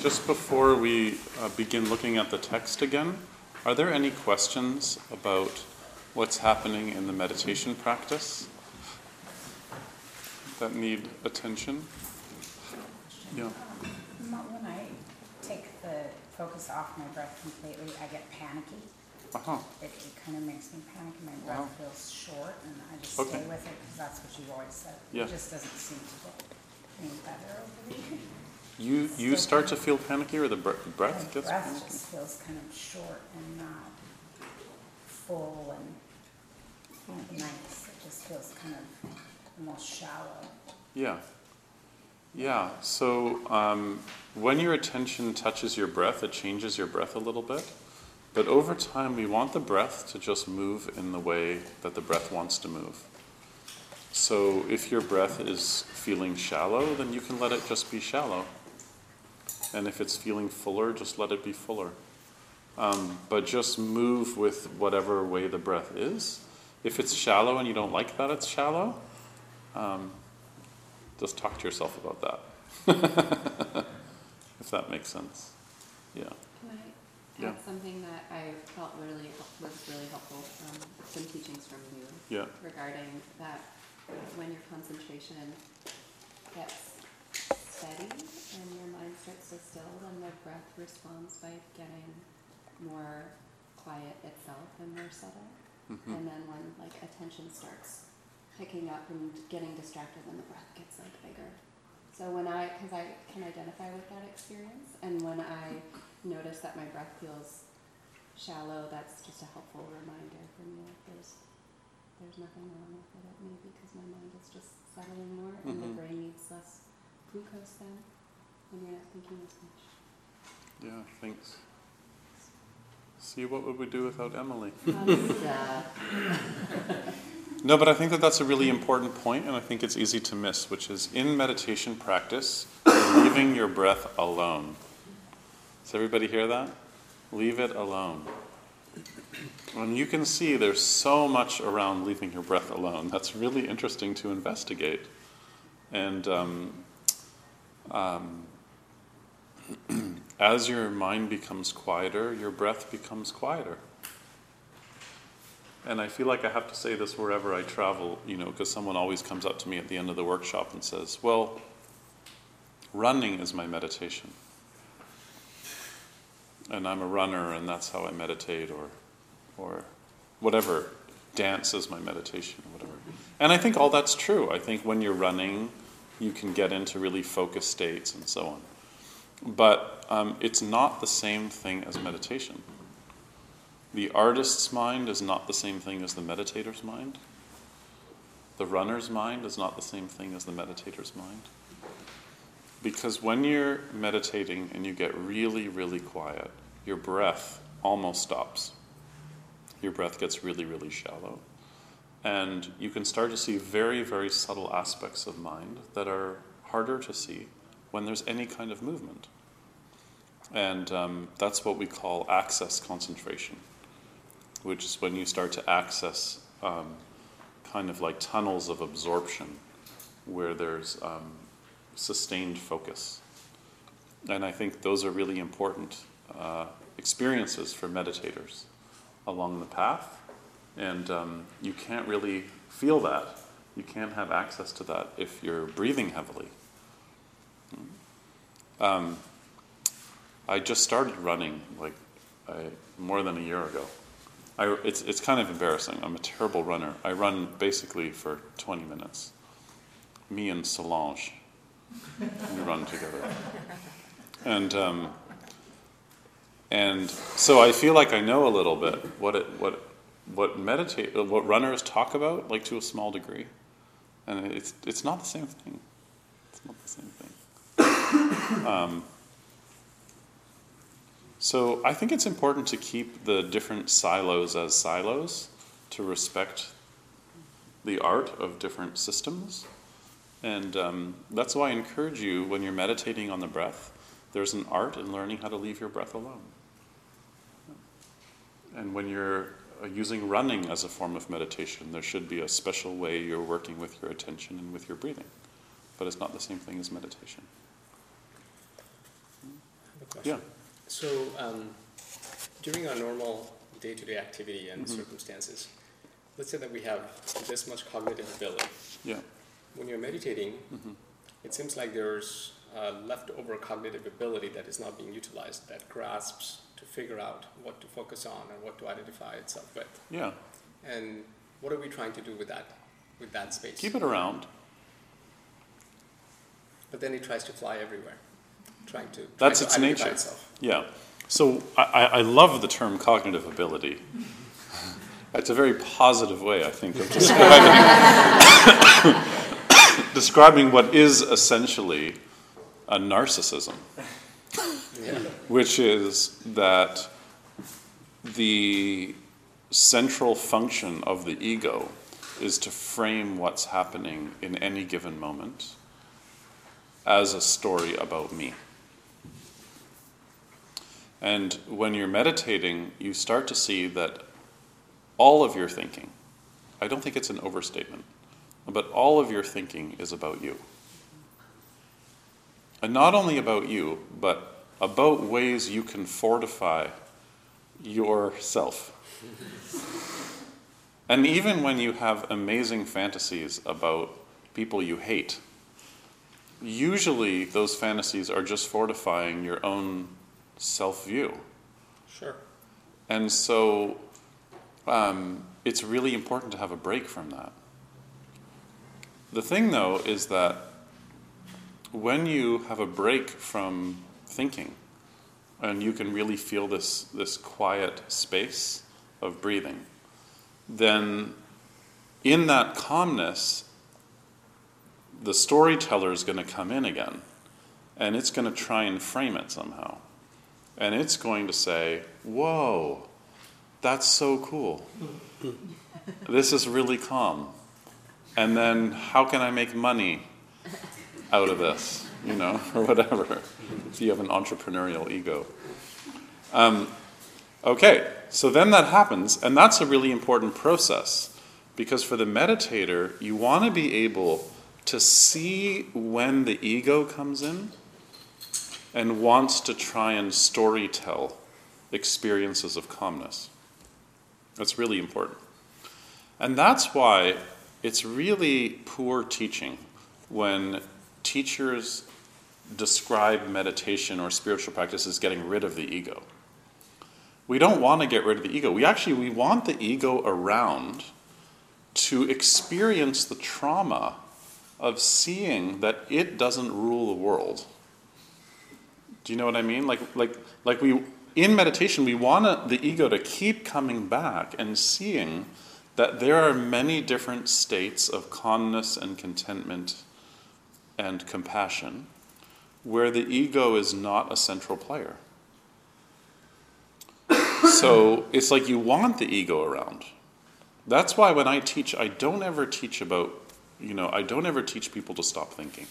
Just before we uh, begin looking at the text again, are there any questions about what's happening in the meditation practice that need attention? Yeah. When I take the focus off my breath completely, I get panicky. Uh-huh. It, it kind of makes me panic and my breath Wow. feels short and I just Okay. stay with it because that's what you've always said. Yeah. It just doesn't seem to get any better over the years. You you start to feel panicky or the bre- breath gets breath panicky? just feels kind of short and not full and nice. It just feels kind of almost shallow. Yeah. Yeah. So um, when your attention touches your breath, it changes your breath a little bit. But over time, we want the breath to just move in the way that the breath wants to move. So if your breath is feeling shallow, then you can let it just be shallow. And if it's feeling fuller, just let it be fuller. Um, but just move with whatever way the breath is. If it's shallow and you don't like that it's shallow, um, just talk to yourself about that. if that makes sense. Yeah. Can I Yeah. something that I felt really was really helpful from some teachings from you Yeah. regarding that uh, when your concentration gets steady and your mind starts to still, then the breath responds by getting more quiet itself and more subtle. Mhm. And then when like attention starts picking up and getting distracted, then the breath gets like bigger. So when I, because I can identify with that experience, and when I notice that my breath feels shallow, that's just a helpful reminder for me. Like there's, there's nothing wrong with it, maybe because my mind is just settling more, and the Mhm. brain needs less glucose then, when you're not thinking as much. Yeah, thanks. See, what would we do without Emily? No, but I think that that's a really important point, and I think it's easy to miss, which is in meditation practice, leaving your breath alone. Does everybody hear that? Leave it alone. And you can see there's so much around leaving your breath alone. That's really interesting to investigate. And um, um, as your mind becomes quieter, your breath becomes quieter. And I feel like I have to say this wherever I travel, you know, because someone always comes up to me at the end of the workshop and says, Well, running is my meditation. And I'm a runner, and that's how I meditate, or, or whatever. Dance is my meditation, or whatever. And I think all that's true. I think when you're running, you can get into really focused states and so on. But um, it's not the same thing as meditation. The artist's mind is not the same thing as the meditator's mind. The runner's mind is not the same thing as the meditator's mind. Because when you're meditating and you get really, really quiet, your breath almost stops. Your breath gets really, really shallow. And you can start to see very, very subtle aspects of mind that are harder to see when there's any kind of movement. And um, that's what we call access concentration, which is when you start to access um, kind of like tunnels of absorption where there's um, sustained focus. And I think those are really important uh, experiences for meditators along the path, and um, you can't really feel that. You can't have access to that if you're breathing heavily. Um, I just started running like I, more than a year ago. I, it's, it's kind of embarrassing. I'm a terrible runner. I run basically for 20 minutes. Me and Solange, we run together. And, um, and so I feel like I know a little bit what it, what, what meditate, what runners talk about, like to a small degree. And it's, it's not the same thing. It's not the same thing. um, so I think it's important to keep the different silos as silos to respect the art of different systems. And um, that's why I encourage you when you're meditating on the breath, there's an art in learning how to leave your breath alone. And when you're uh, using running as a form of meditation, there should be a special way you're working with your attention and with your breathing. But it's not the same thing as meditation. Yeah. So, um, during our normal day to day activity and mm-hmm. circumstances, let's say that we have this much cognitive ability. Yeah. When you're meditating, mm-hmm. it seems like there's uh, leftover cognitive ability that is not being utilized, that grasps to figure out what to focus on and what to identify itself with. Yeah. And what are we trying to do with that, with that space? Keep it around. But then it tries to fly everywhere trying to. That's to its nature. Itself. Yeah. So I, I love the term cognitive ability. It's a very positive way, I think, of describing, describing what is essentially a narcissism, which is that the central function of the ego is to frame what's happening in any given moment as a story about me. And when you're meditating, you start to see that all of your thinking, I don't think it's an overstatement, but all of your thinking is about you. And not only about you, but about ways you can fortify yourself. and even when you have amazing fantasies about people you hate, usually those fantasies are just fortifying your own self view. Sure. And so um, it's really important to have a break from that. The thing, though, is that when you have a break from thinking and you can really feel this, this quiet space of breathing, then in that calmness, the storyteller is going to come in again and it's going to try and frame it somehow and it's going to say, Whoa, that's so cool. this is really calm. And then, how can I make money out of this? You know, or whatever, if you have an entrepreneurial ego. Um, okay, so then that happens, and that's a really important process because for the meditator, you want to be able to see when the ego comes in and wants to try and story tell experiences of calmness. That's really important. And that's why it's really poor teaching when teachers describe meditation or spiritual practice as getting rid of the ego. We don't want to get rid of the ego. We actually we want the ego around to experience the trauma of seeing that it doesn't rule the world do you know what I mean? Like, like, like we, in meditation, we want the ego to keep coming back and seeing that there are many different states of calmness and contentment and compassion where the ego is not a central player. so it's like you want the ego around. That's why when I teach, I don't ever teach about, you know, I don't ever teach people to stop thinking.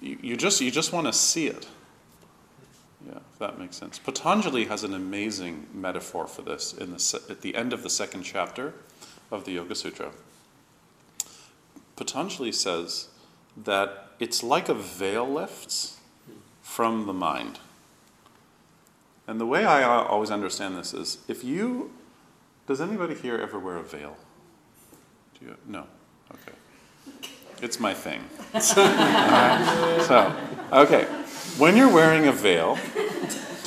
You, you just, you just want to see it. Yeah, if that makes sense. Patanjali has an amazing metaphor for this in the, at the end of the second chapter of the Yoga Sutra. Patanjali says that it's like a veil lifts from the mind. And the way I always understand this is if you, does anybody here ever wear a veil? Do you? No. Okay. It's my thing. So, okay. When you're wearing a veil,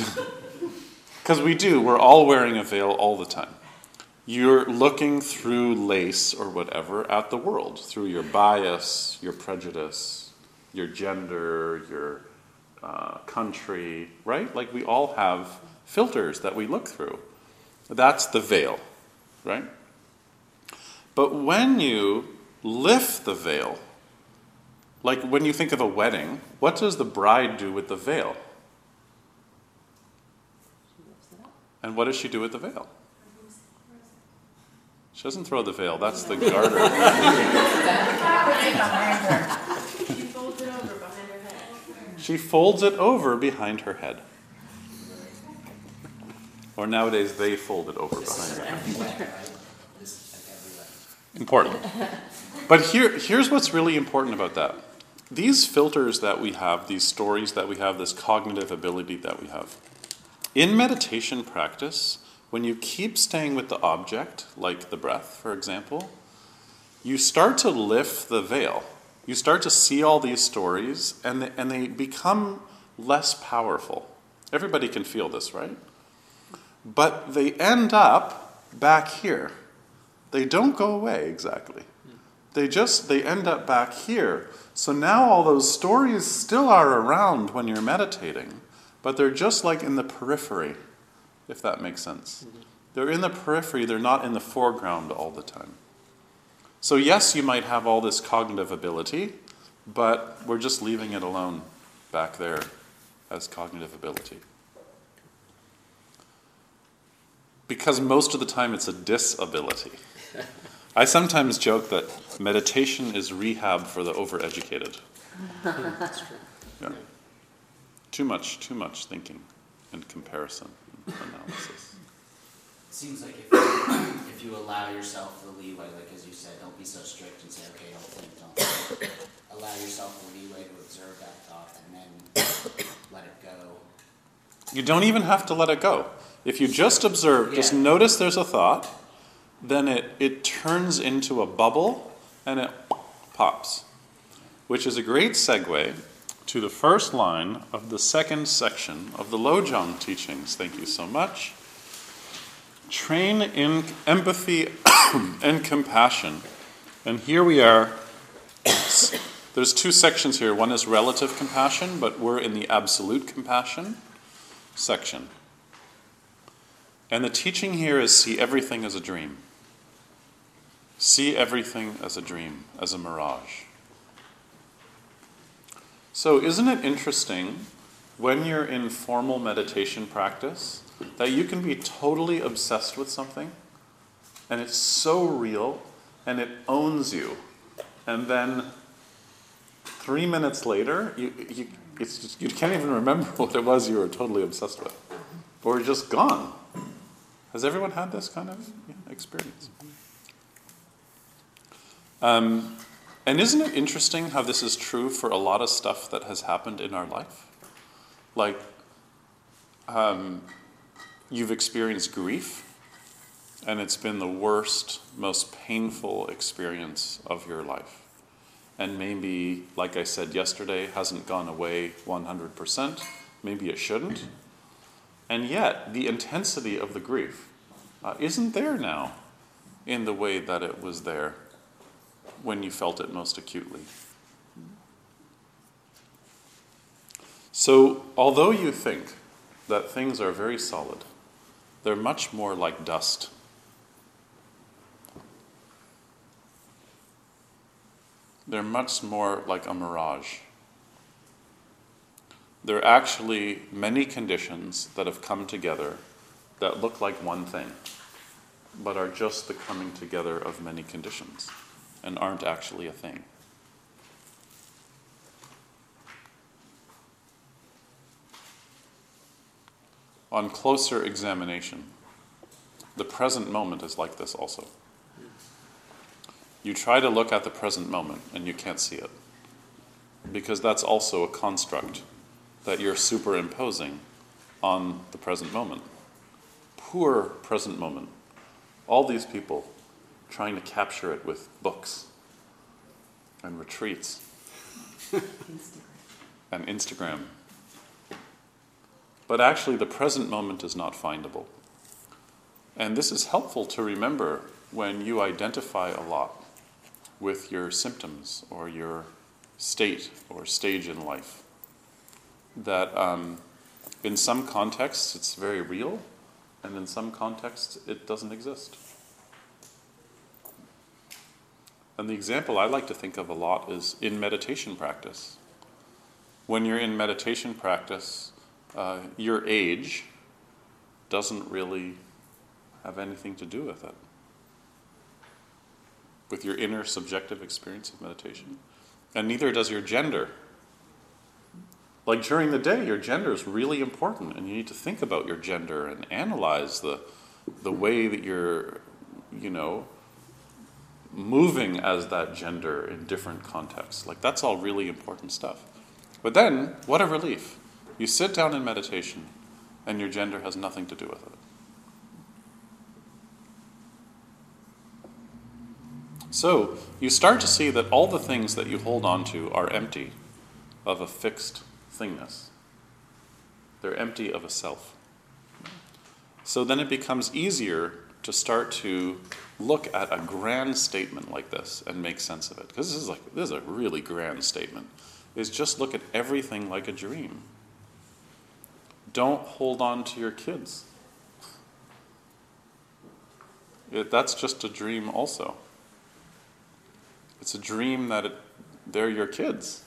because we do, we're all wearing a veil all the time. You're looking through lace or whatever at the world, through your bias, your prejudice, your gender, your uh, country, right? Like we all have filters that we look through. That's the veil, right? But when you lift the veil, like when you think of a wedding, what does the bride do with the veil? And what does she do with the veil? She doesn't throw the veil, that's the garter. She folds it over behind her head. She folds it over behind her head. Or nowadays, they fold it over behind her head. Important. But here, here's what's really important about that. These filters that we have, these stories that we have, this cognitive ability that we have, in meditation practice, when you keep staying with the object, like the breath, for example, you start to lift the veil. You start to see all these stories, and they, and they become less powerful. Everybody can feel this, right? But they end up back here. They don't go away exactly. They just they end up back here. So now all those stories still are around when you're meditating, but they're just like in the periphery, if that makes sense. Mm-hmm. They're in the periphery, they're not in the foreground all the time. So, yes, you might have all this cognitive ability, but we're just leaving it alone back there as cognitive ability. Because most of the time it's a disability. I sometimes joke that meditation is rehab for the overeducated. That's true. Yeah. Too much, too much thinking and comparison and analysis. It seems like if you, if you allow yourself the leeway, like as you said, don't be so strict and say, okay, don't think, don't think. Allow yourself the leeway to observe that thought and then let it go. You don't even have to let it go. If you just observe, just notice there's a thought, then it, it turns into a bubble and it pops. Which is a great segue to the first line of the second section of the Lojong teachings. Thank you so much. Train in empathy and compassion. And here we are. There's two sections here. One is relative compassion, but we're in the absolute compassion section. And the teaching here is see everything as a dream. See everything as a dream, as a mirage. So, isn't it interesting when you're in formal meditation practice that you can be totally obsessed with something and it's so real and it owns you, and then three minutes later, you, you, just, you can't even remember what it was you were totally obsessed with, or just gone. Has everyone had this kind of experience? Um, and isn't it interesting how this is true for a lot of stuff that has happened in our life? Like, um, you've experienced grief, and it's been the worst, most painful experience of your life. And maybe, like I said yesterday, hasn't gone away 100%. Maybe it shouldn't. And yet, the intensity of the grief uh, isn't there now in the way that it was there when you felt it most acutely. So, although you think that things are very solid, they're much more like dust. They're much more like a mirage. There are actually many conditions that have come together that look like one thing, but are just the coming together of many conditions and aren't actually a thing. On closer examination, the present moment is like this also. You try to look at the present moment and you can't see it because that's also a construct that you're superimposing on the present moment. Poor present moment. All these people trying to capture it with books and retreats and Instagram. But actually, the present moment is not findable. And this is helpful to remember when you identify a lot with your symptoms or your state or stage in life. That um, in some contexts it's very real, and in some contexts it doesn't exist. And the example I like to think of a lot is in meditation practice. When you're in meditation practice, uh, your age doesn't really have anything to do with it. With your inner subjective experience of meditation. And neither does your gender. Like during the day, your gender is really important, and you need to think about your gender and analyze the, the way that you're, you know, moving as that gender in different contexts. Like, that's all really important stuff. But then, what a relief. You sit down in meditation, and your gender has nothing to do with it. So, you start to see that all the things that you hold on to are empty of a fixed thingness. They're empty of a self. So then it becomes easier to start to look at a grand statement like this and make sense of it. Because this is like this is a really grand statement. Is just look at everything like a dream. Don't hold on to your kids. It, that's just a dream also. It's a dream that it, they're your kids.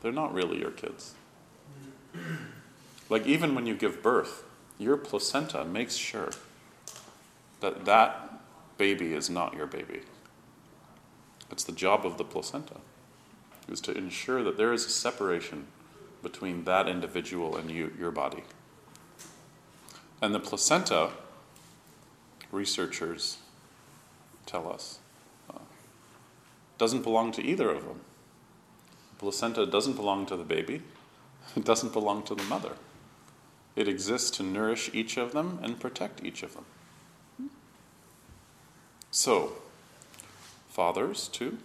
They're not really your kids. Like even when you give birth, your placenta makes sure that that baby is not your baby. It's the job of the placenta, is to ensure that there is a separation between that individual and you, your body. And the placenta, researchers tell us, uh, doesn't belong to either of them. The placenta doesn't belong to the baby, it doesn't belong to the mother. It exists to nourish each of them and protect each of them. So, fathers, too,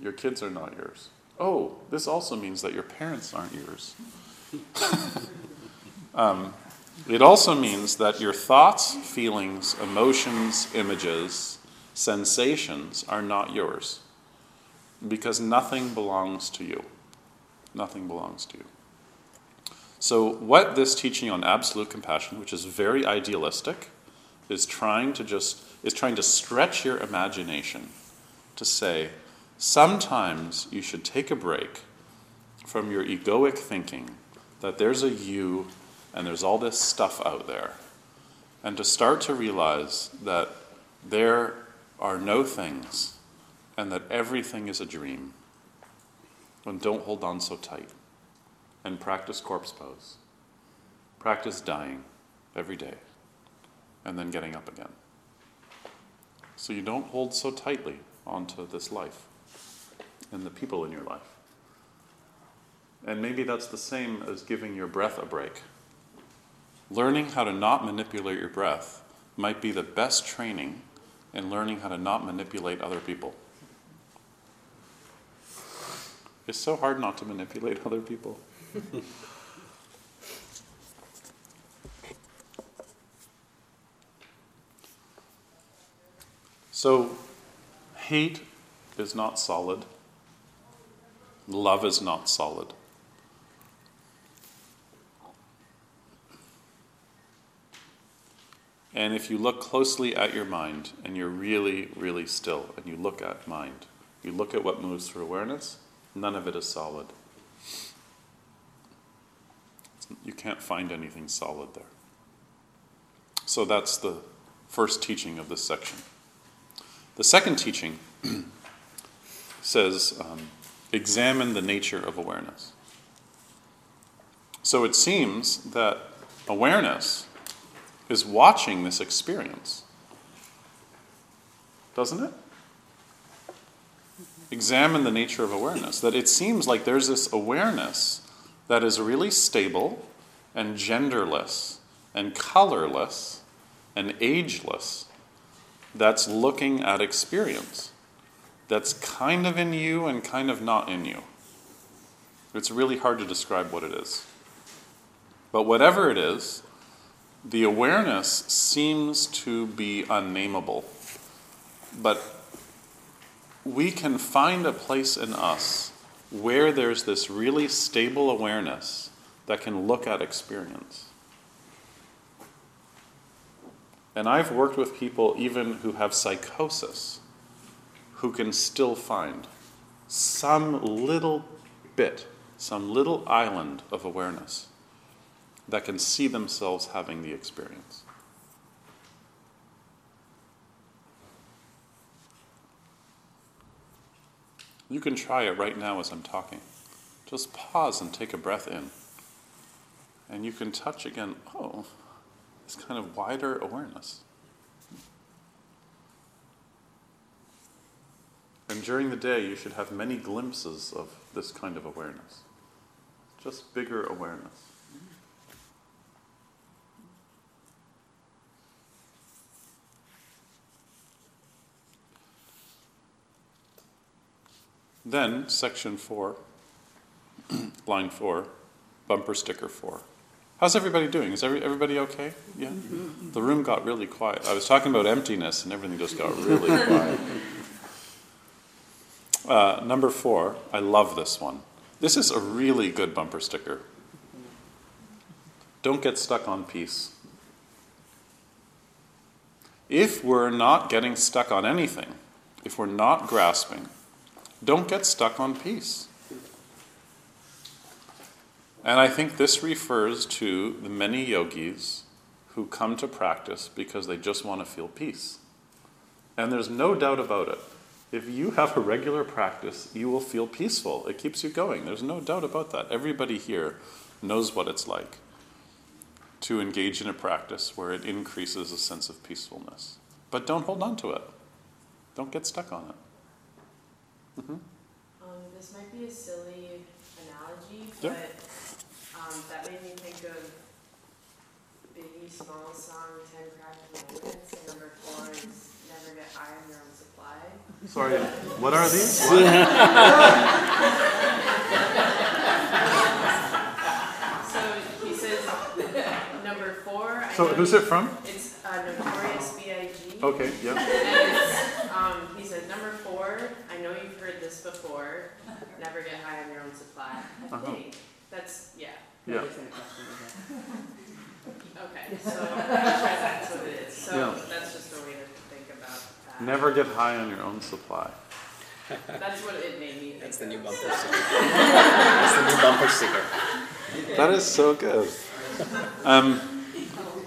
your kids are not yours. Oh, this also means that your parents aren't yours. um, it also means that your thoughts, feelings, emotions, images, sensations are not yours. Because nothing belongs to you. Nothing belongs to you. So, what this teaching on absolute compassion, which is very idealistic, is trying to just is trying to stretch your imagination to say, sometimes you should take a break from your egoic thinking that there's a you and there's all this stuff out there, and to start to realize that there are no things and that everything is a dream. And don't hold on so tight. And practice corpse pose. Practice dying every day and then getting up again. So you don't hold so tightly onto this life and the people in your life. And maybe that's the same as giving your breath a break. Learning how to not manipulate your breath might be the best training in learning how to not manipulate other people. It's so hard not to manipulate other people. So, hate is not solid, love is not solid. And if you look closely at your mind and you're really, really still and you look at mind, you look at what moves through awareness, none of it is solid. You can't find anything solid there. So that's the first teaching of this section. The second teaching says um, examine the nature of awareness. So it seems that awareness is watching this experience, doesn't it? Examine the nature of awareness. That it seems like there's this awareness that is really stable and genderless and colorless and ageless that's looking at experience, that's kind of in you and kind of not in you. It's really hard to describe what it is. But whatever it is, the awareness seems to be unnameable. But we can find a place in us where there's this really stable awareness that can look at experience. And I've worked with people even who have psychosis who can still find some little bit, some little island of awareness that can see themselves having the experience. You can try it right now as I'm talking. Just pause and take a breath in. And you can touch again, oh, this kind of wider awareness. During the day, you should have many glimpses of this kind of awareness. Just bigger awareness. Then, section four, line four, bumper sticker four. How's everybody doing? Is every, everybody okay? Yeah? Mm-hmm. The room got really quiet. I was talking about emptiness and everything just got really quiet. Uh, number four, I love this one. This is a really good bumper sticker. Don't get stuck on peace. If we're not getting stuck on anything, if we're not grasping, don't get stuck on peace. And I think this refers to the many yogis who come to practice because they just want to feel peace. And there's no doubt about it. If you have a regular practice, you will feel peaceful. It keeps you going. There's no doubt about that. Everybody here knows what it's like to engage in a practice where it increases a sense of peacefulness. But don't hold on to it, don't get stuck on it. Mm-hmm. Um, this might be a silly analogy, Yeah. but um, that made me think of Biggie Small's song Ten Crack Commandments, and number four is never get high on your own supply. Sorry, what are these? So he says, number four. I So, who's it from? It's uh, Notorious B.I.G. Okay, yeah. And it's, um, he says, number four, I know you've heard this before, never get high on your own supply. I Uh-huh. think, that's, yeah, Yeah. okay, so, that's what it is, so Yeah. that's just a way to think about that. Never get high on your own supply. That's what it made me think That's the new bumper sticker. That's the new bumper sticker. That is so good. Um,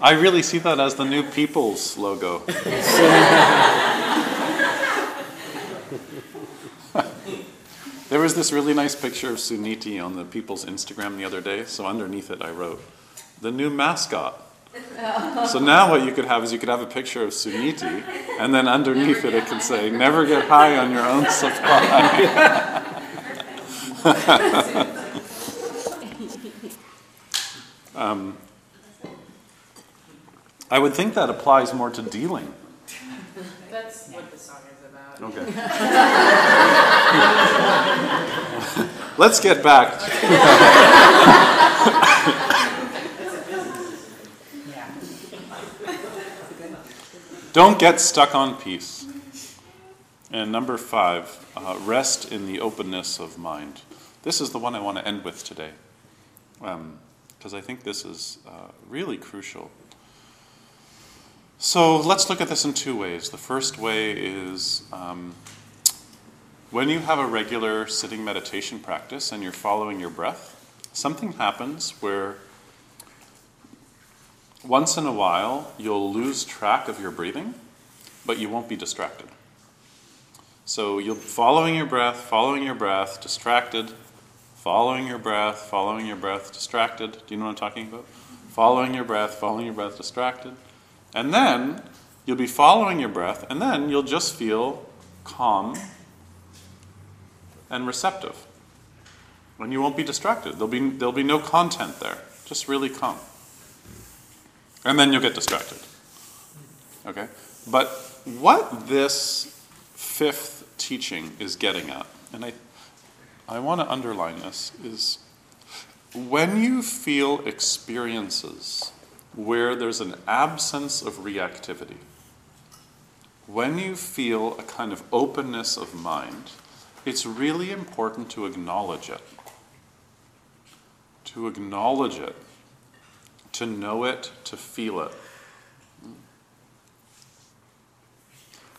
I really see that as the new People's logo. there was this really nice picture of Suniti on the People's Instagram the other day, so underneath it I wrote, the new mascot. So now what you could have is you could have a picture of Suniti, and then underneath it it can say, never get high on your own supply. um, I would think that applies more to dealing. That's what the song is about. Okay. Let's get back. Don't get stuck on peace. And number five, uh, rest in the openness of mind. This is the one I want to end with today, because I think this is uh, really crucial. So let's look at this in two ways. The first way is um, when you have a regular sitting meditation practice and you're following your breath, something happens where once in a while you'll lose track of your breathing, but you won't be distracted. So you'll following your breath, following your breath, distracted, following your breath, following your breath, distracted. Do you know what I'm talking about? Following your breath, following your breath, distracted. And then you'll be following your breath, and then you'll just feel calm and receptive. And you won't be distracted. There'll be, there'll be no content there Just really calm. And then you'll get distracted. Okay? But what this fifth teaching is getting at, and I, I want to underline this, is when you feel experiences where there's an absence of reactivity, when you feel a kind of openness of mind, it's really important to acknowledge it. To acknowledge it, to know it, to feel it.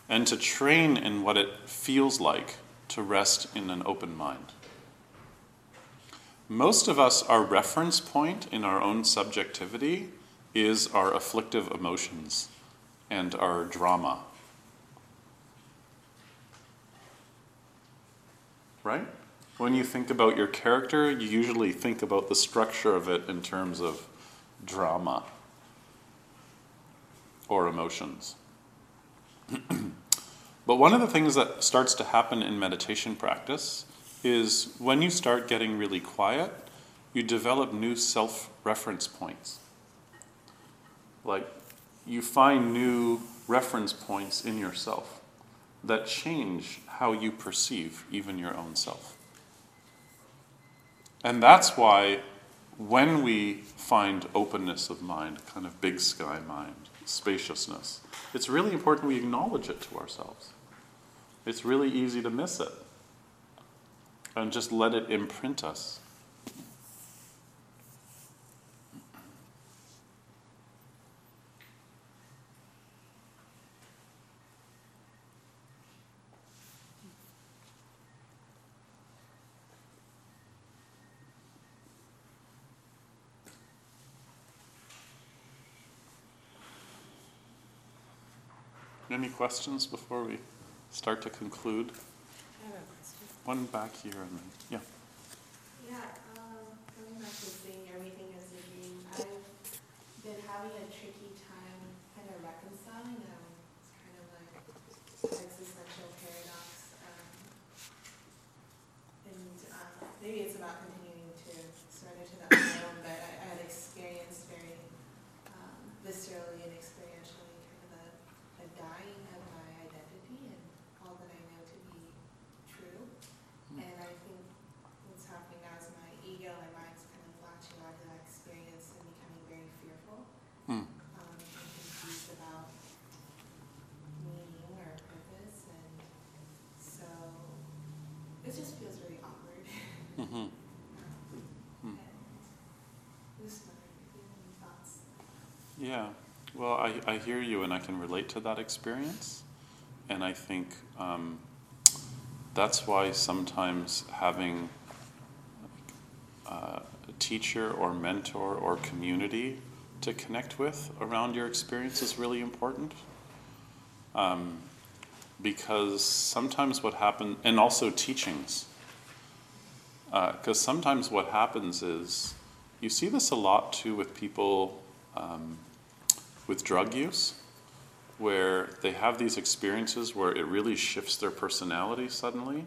And to train in what it feels like to rest in an open mind. Most of us, our reference point in our own subjectivity is our afflictive emotions and our drama. Right? When you think about your character, you usually think about the structure of it in terms of drama or emotions. but one of the things that starts to happen in meditation practice is when you start getting really quiet, you develop new self reference points. Like you find new reference points in yourself that change how you perceive even your own self. And that's why when we find openness of mind, kind of big sky mind, spaciousness, it's really important we acknowledge it to ourselves. It's really easy to miss it and just let it imprint us. Any questions before we start to conclude? I have a question. One back here and then, yeah. Yeah, um, coming back to seeing everything as a dream, I've been having a tricky time kind of reconciling, um, it's kind of like existential paradox, um, and, uh, maybe it's about continuing to surrender to that unknown, but I, I had experienced very, um, viscerally and experientially kind of a, a dying of my identity and all that I know to be true. And I think what's happening now is my ego, my mind's kind of latching onto that experience and becoming very fearful. Hmm. Um, and confused about meaning or purpose, and so it just feels really awkward. Mm-hmm. Um, and just wondering if you have any thoughts. Yeah, well, I, I hear you and I can relate to that experience. And I think um, that's why sometimes having uh, a teacher or mentor or community to connect with around your experience is really important. Um, because sometimes what happens, and also teachings, because sometimes what happens is you see this a lot too with people um, with drug use, where they have these experiences where it really shifts their personality suddenly,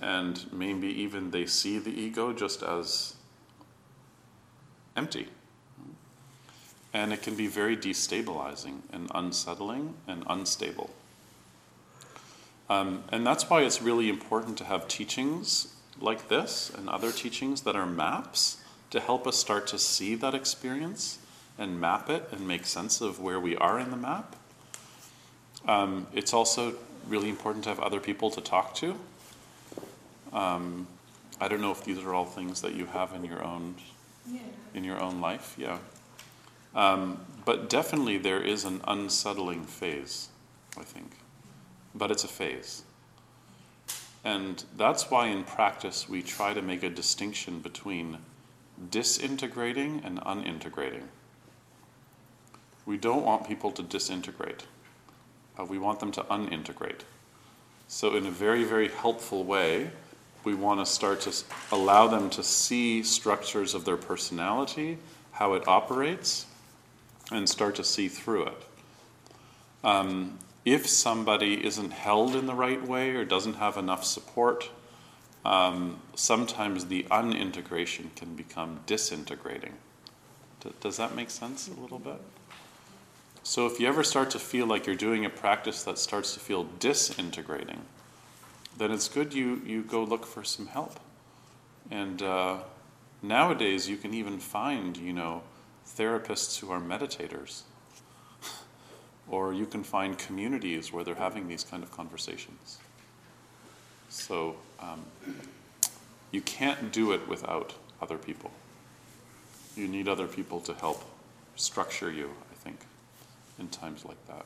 and maybe even they see the ego just as empty. And it can be very destabilizing and unsettling and unstable. Um, and that's why it's really important to have teachings like this and other teachings that are maps to help us start to see that experience and map it and make sense of where we are in the map. Um, it's also really important to have other people to talk to. Um, I don't know if these are all things that you have in your own Yeah. in your own life, yeah. Um, but definitely there is an unsettling phase, I think. But it's a phase. And that's why in practice we try to make a distinction between disintegrating and unintegrating. We don't want people to disintegrate, uh, we want them to unintegrate. So, in a very, very helpful way, we want to start to allow them to see structures of their personality, how it operates, and start to see through it. Um, if somebody isn't held in the right way or doesn't have enough support, um, sometimes the unintegration can become disintegrating. D- does that make sense a little bit? So if you ever start to feel like you're doing a practice that starts to feel disintegrating, then it's good you, you go look for some help. And uh, nowadays, you can even find, you know, therapists who are meditators. or you can find communities where they're having these kind of conversations. So um, you can't do it without other people. You need other people to help structure you, in times like that.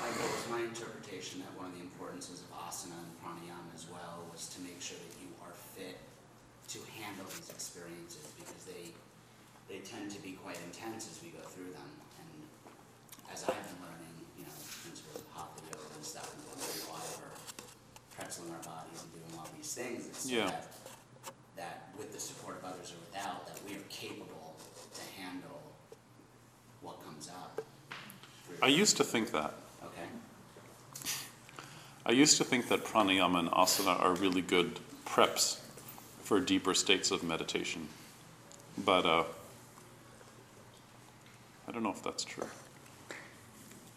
Like it was my interpretation that one of the importances of asana and pranayama as well was to make sure that you are fit to handle these experiences because they they tend to be quite intense as we go through them. And as I've been learning, you know, since we're hatha yoga and stuff and going through our pretzeling our bodies and doing all these things, it's Yeah. that that with the support of others or without, that we are capable to handle what comes up. I used to think that. Okay. I used to think that pranayama and asana are really good preps for deeper states of meditation. But uh, I don't know if that's true.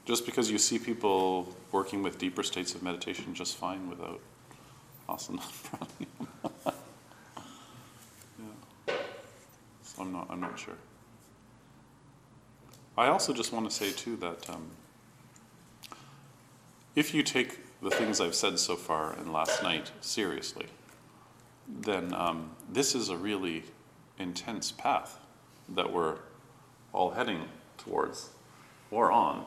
Just because you see people working with deeper states of meditation just fine without asana and pranayama. yeah. So I'm not, I'm not sure. I also just want to say, too, that. Um, if you take the things I've said so far and last night seriously, then um, this is a really intense path that we're all heading towards or on,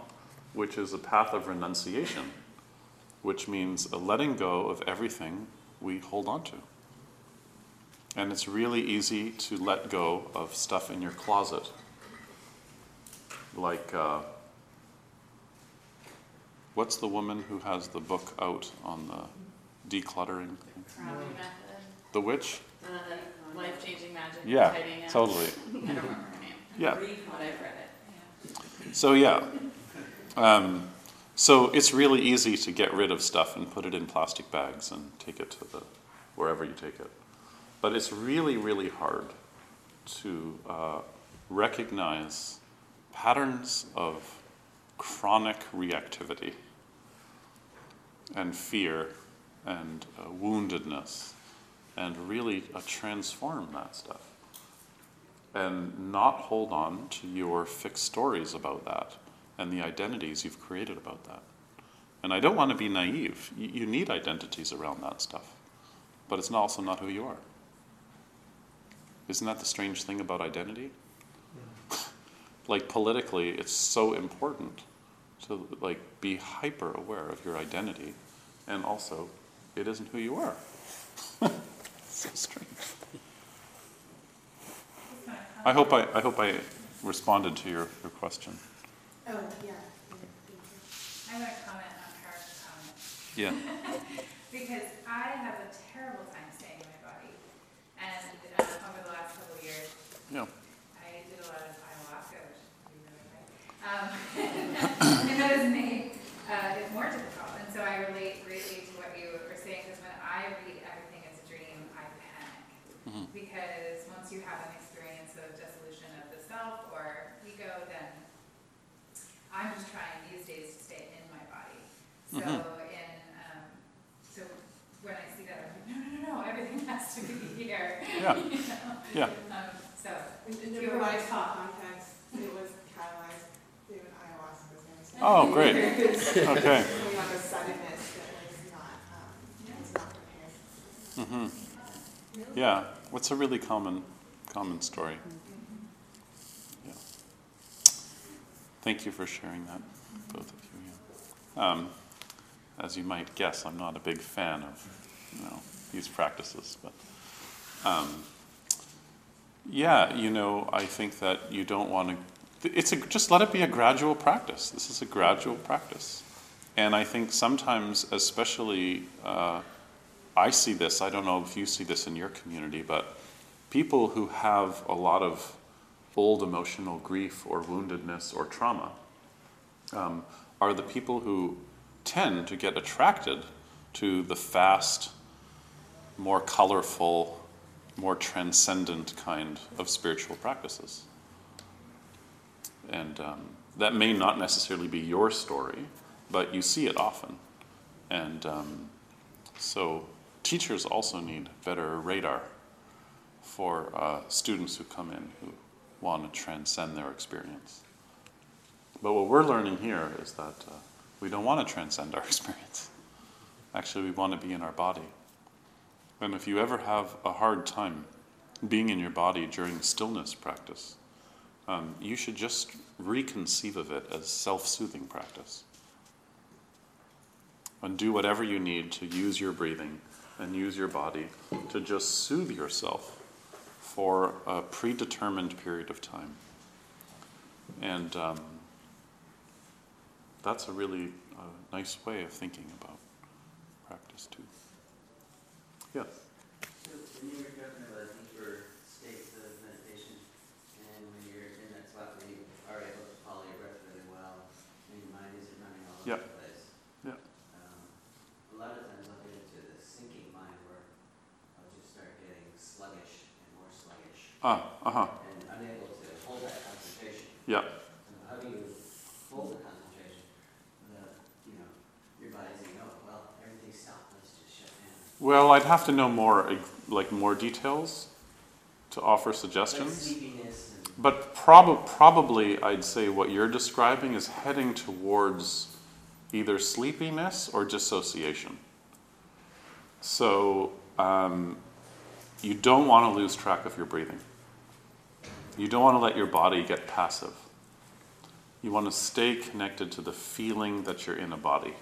which is a path of renunciation, which means a letting go of everything we hold on to. And it's really easy to let go of stuff in your closet, like. Uh, What's the woman who has the book out on the decluttering? Crowley The witch? the life-changing magic Yeah, totally. I don't remember her name. Yeah. Read what I've read it. So, yeah. Um, so it's really easy to get rid of stuff and put it in plastic bags and take it to the wherever you take it. But it's really, really hard to uh, recognize patterns of chronic reactivity and fear and uh, woundedness and really uh, transform that stuff and not hold on to your fixed stories about that and the identities you've created about that. And I don't want to be naive. You, you need identities around that stuff, but it's also not who you are. Isn't that the strange thing about identity? Like politically, it's so important to like be hyper aware of your identity, and also, it isn't who you are. so strange. I hope I, I hope I responded to your, your question. Oh, yeah. Thank you. I want to comment on her comment. Yeah. Because I have a terrible time staying in my body. And um, over the last couple of years, Yeah. I did a lot of ayahuasca, which is really great. Um, and that has made uh, it more difficult. And so I relate greatly to what you were saying, because when I read everything as a dream, I panic. Mhm. Because once you have an experience of dissolution of the self or ego, then I'm just trying these days to stay in my body. So Mhm. in, um, so when I see that, I'm like, no, no, no, no, everything has to be here. Yeah. You know? Yeah. Um, so, And and to You were provide right. some context, it was catalyzed through an ayahuasca ceremony. Oh, great. Okay. Coming up with suddenness that was not, um, was not prepared. hmm Yeah. What's a really common common story? Yeah. Thank you for sharing that, both of you. Yeah. Um, as you might guess, I'm not a big fan of you know these practices, but um, yeah, you know, I think that you don't want to. It's a, just let it be a gradual practice. This is a gradual practice, and I think sometimes, especially. Uh, I see this, I don't know if you see this in your community, but people who have a lot of old emotional grief or woundedness or trauma um, are the people who tend to get attracted to the fast, more colorful, more transcendent kind of spiritual practices. And um, that may not necessarily be your story, but you see it often. And um, so teachers also need better radar for uh, students who come in who want to transcend their experience. But what we're learning here is that uh, we don't want to transcend our experience. Actually, we want to be in our body. And if you ever have a hard time being in your body during stillness practice, um, you should just reconceive of it as self soothing practice. And do whatever you need to use your breathing and use your body to just soothe yourself for a predetermined period of time. And um, that's a really uh, nice way of thinking about practice, too. Yes? So when you were talking about deeper states of meditation, and when you're in that spot where you are able to follow your breath really well, and your mind isn't running all over Yeah. the place. Yeah. Um, a lot of times I'll get into the sinking mind where I'll just start getting sluggish and more sluggish, Ah, uh huh. and unable to hold that concentration. Yeah. So how do you hold the concentration without, you know, your body saying, oh, well, everything stopped, let's just shut down. Well, I'd have to know more, ex- like more details to offer Like suggestions. sleepiness and. But prob- probably, I'd say what you're describing is heading towards either sleepiness or dissociation. So um, you don't want to lose track of your breathing. You don't want to let your body get passive. You want to stay connected to the feeling that you're in a body.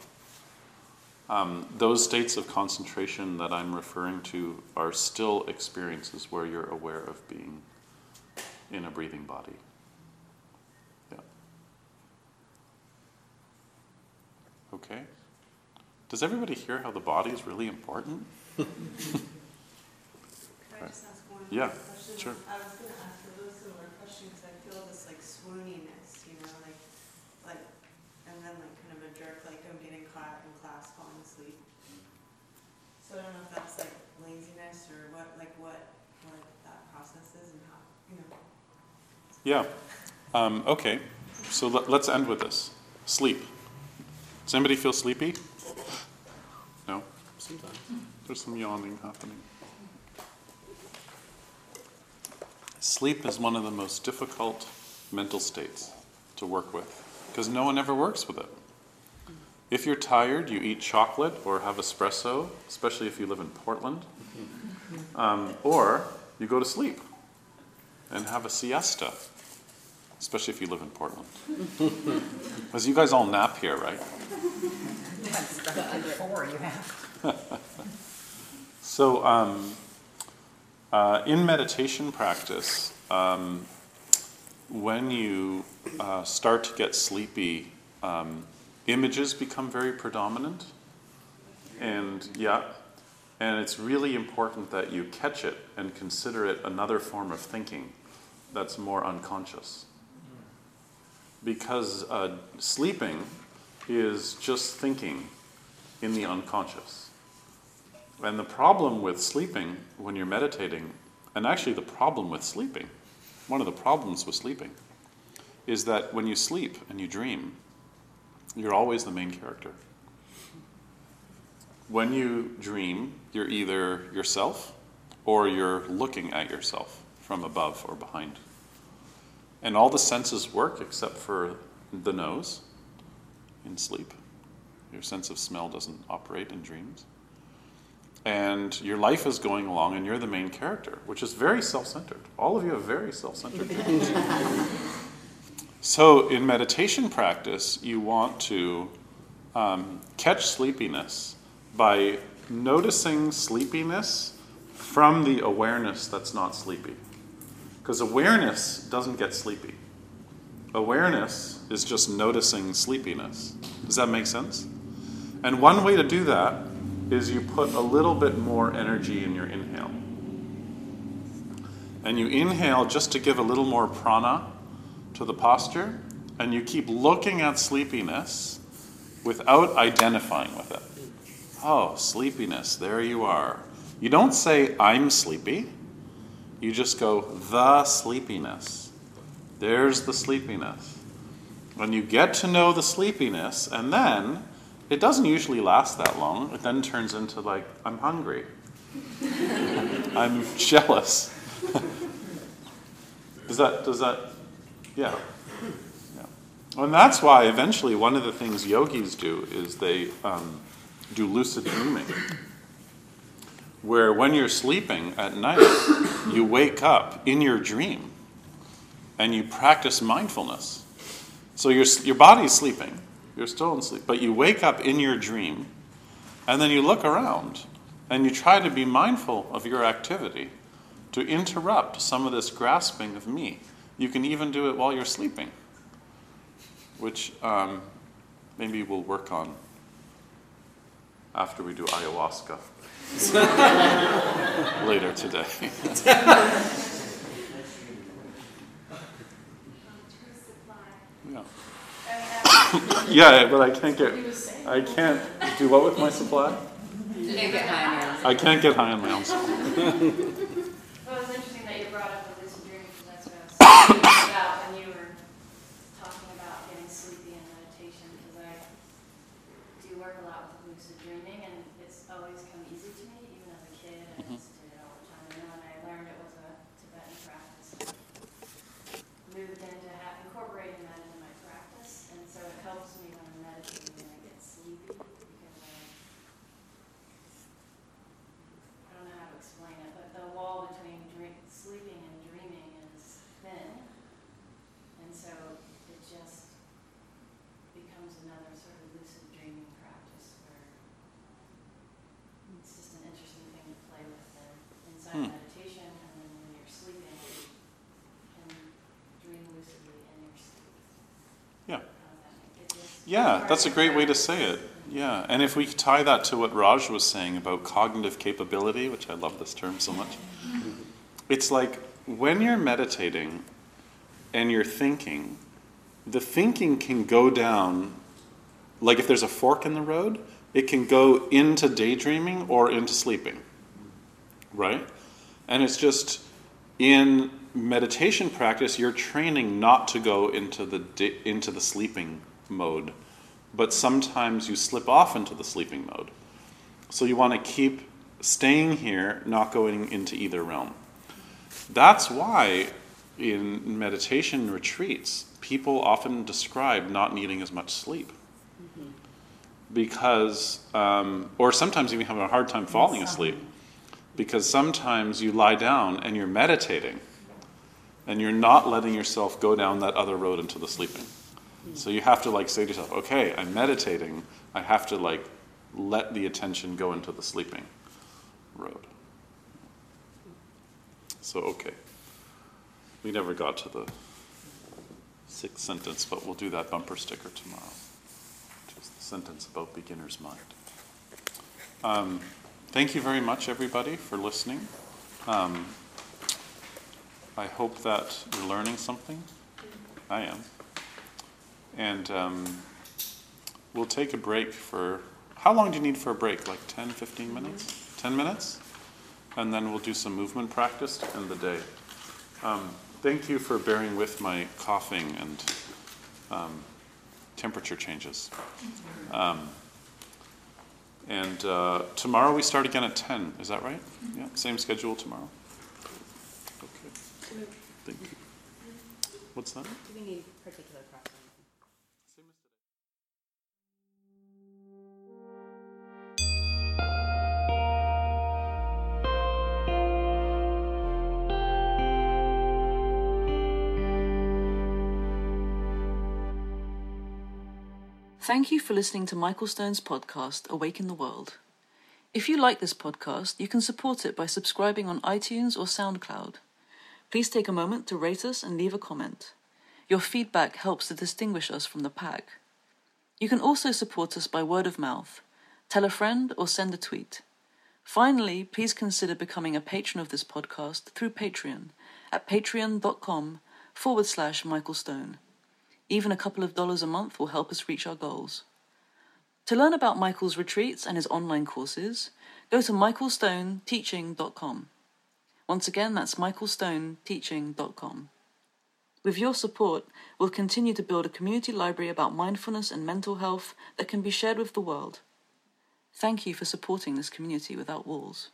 Um, those states of concentration that I'm referring to are still experiences where you're aware of being in a breathing body. Okay. Does everybody hear how the body is really important? Could I just ask one Yeah, question? sure. I was gonna ask a really similar question, because I feel this like swooniness, you know, like, like, and then like kind of a jerk, like I'm getting caught in class falling asleep. So I don't know if that's like laziness or what, like what, what that process is and how, you know. Yeah. Um, okay. So let, let's end with this sleep. Does anybody feel sleepy? No? Sometimes. There's some yawning happening. Sleep is one of the most difficult mental states to work with because no one ever works with it. If you're tired, you eat chocolate or have espresso, especially if you live in Portland, um, or you go to sleep and have a siesta, especially if you live in Portland. Because you guys all nap here, right? So, um, uh, in meditation practice, um, when you uh, start to get sleepy, um, images become very predominant. And yeah, and it's really important that you catch it and consider it another form of thinking that's more unconscious. Because uh, sleeping is just thinking in the unconscious. And the problem with sleeping when you're meditating, and actually the problem with sleeping, one of the problems with sleeping, is that when you sleep and you dream, you're always the main character. When you dream, you're either yourself or you're looking at yourself from above or behind. And all the senses work except for the nose in sleep. Your sense of smell doesn't operate in dreams and your life is going along and you're the main character, which is very self centered. All of you are very self centered so, in meditation practice, you want to um, catch sleepiness by noticing sleepiness from the awareness that's not sleepy. Because awareness doesn't get sleepy. Awareness is just noticing sleepiness. Does that make sense? And one way to do that is you put a little bit more energy in your inhale. And you inhale just to give a little more prana to the posture, and you keep looking at sleepiness without identifying with it. Oh, sleepiness, there you are. You don't say, I'm sleepy. You just go, the sleepiness. There's the sleepiness. When you get to know the sleepiness, and then it doesn't usually last that long. It then turns into like, I'm hungry. I'm jealous. does that, does that, yeah. yeah. And that's why eventually one of the things yogis do is they um, do lucid dreaming. Where when you're sleeping at night, you wake up in your dream and you practice mindfulness. So your, your body's sleeping, you're still in sleep, but you wake up in your dream and then you look around and you try to be mindful of your activity to interrupt some of this grasping of me. You can even do it while you're sleeping, which um, maybe we'll work on after we do ayahuasca later today. yeah. yeah, but I can't get. I can't do what with my supply? You didn't get high on. I can't get high on my own supply. Well, it's interesting that you brought up the lucid dreaming because that's what I was thinking about when you were talking about getting sleepy and meditation because I do work a lot with lucid dreaming and always come easy to me, even as a kid. Mm-hmm. I just did it all the time. And then when I learned it was a Tibetan practice, I moved into ha- incorporating that into my practice. And so it helps me when I'm meditating and I get sleepy because I I don't know how to explain it, but the wall between dream, sleeping and dreaming is thin. And so it just becomes another sort of lucid dreaming practice where it's just an interesting thing to play with there inside Hmm. meditation and then when you're sleeping, you can dream lucidly in your sleep. Yeah. How does that make it just- Yeah, that's a great way to say it. Yeah, and if we tie that to what Raj was saying about cognitive capability, which I love this term so much, it's like when you're meditating and you're thinking, the thinking can go down, like if there's a fork in the road, it can go into daydreaming or into sleeping, right? And it's just in meditation practice, you're training not to go into the into the sleeping mode, but sometimes you slip off into the sleeping mode. So you want to keep staying here, not going into either realm. That's why in meditation retreats, people often describe not needing as much sleep. Because, um, or sometimes even having a hard time falling asleep. Because sometimes you lie down and you're meditating and you're not letting yourself go down that other road into the sleeping. So you have to like say to yourself, okay, I'm meditating. I have to like let the attention go into the sleeping road. So okay. We never got to the sixth sentence, but we'll do that bumper sticker tomorrow. Which is the sentence about beginner's mind. Um, thank you very much, everybody, for listening. Um, I hope that you're learning something. I am. And um, we'll take a break for. How long do you need for a break? Like 10, 15 minutes? 10 minutes? And then we'll do some movement practice to end the day. Um, thank you for bearing with my coughing and um, temperature changes. Um, and uh, tomorrow we start again at 10. Is that right? Yeah, same schedule tomorrow. Okay. Thank you. What's that? Do we need particular Thank you for listening to Michael Stone's podcast, Awake in the World. If you like this podcast, you can support it by subscribing on iTunes or SoundCloud. Please take a moment to rate us and leave a comment. Your feedback helps to distinguish us from the pack. You can also support us by word of mouth. Tell a friend or send a tweet. Finally, please consider becoming a patron of this podcast through Patreon at patreon.com forward slash Michael Stone. Even a couple of dollars a month will help us reach our goals. To learn about Michael's retreats and his online courses, go to michaelstoneteaching.com. Once again, that's michaelstoneteaching.com. With your support, we'll continue to build a community library about mindfulness and mental health that can be shared with the world. Thank you for supporting this community without walls.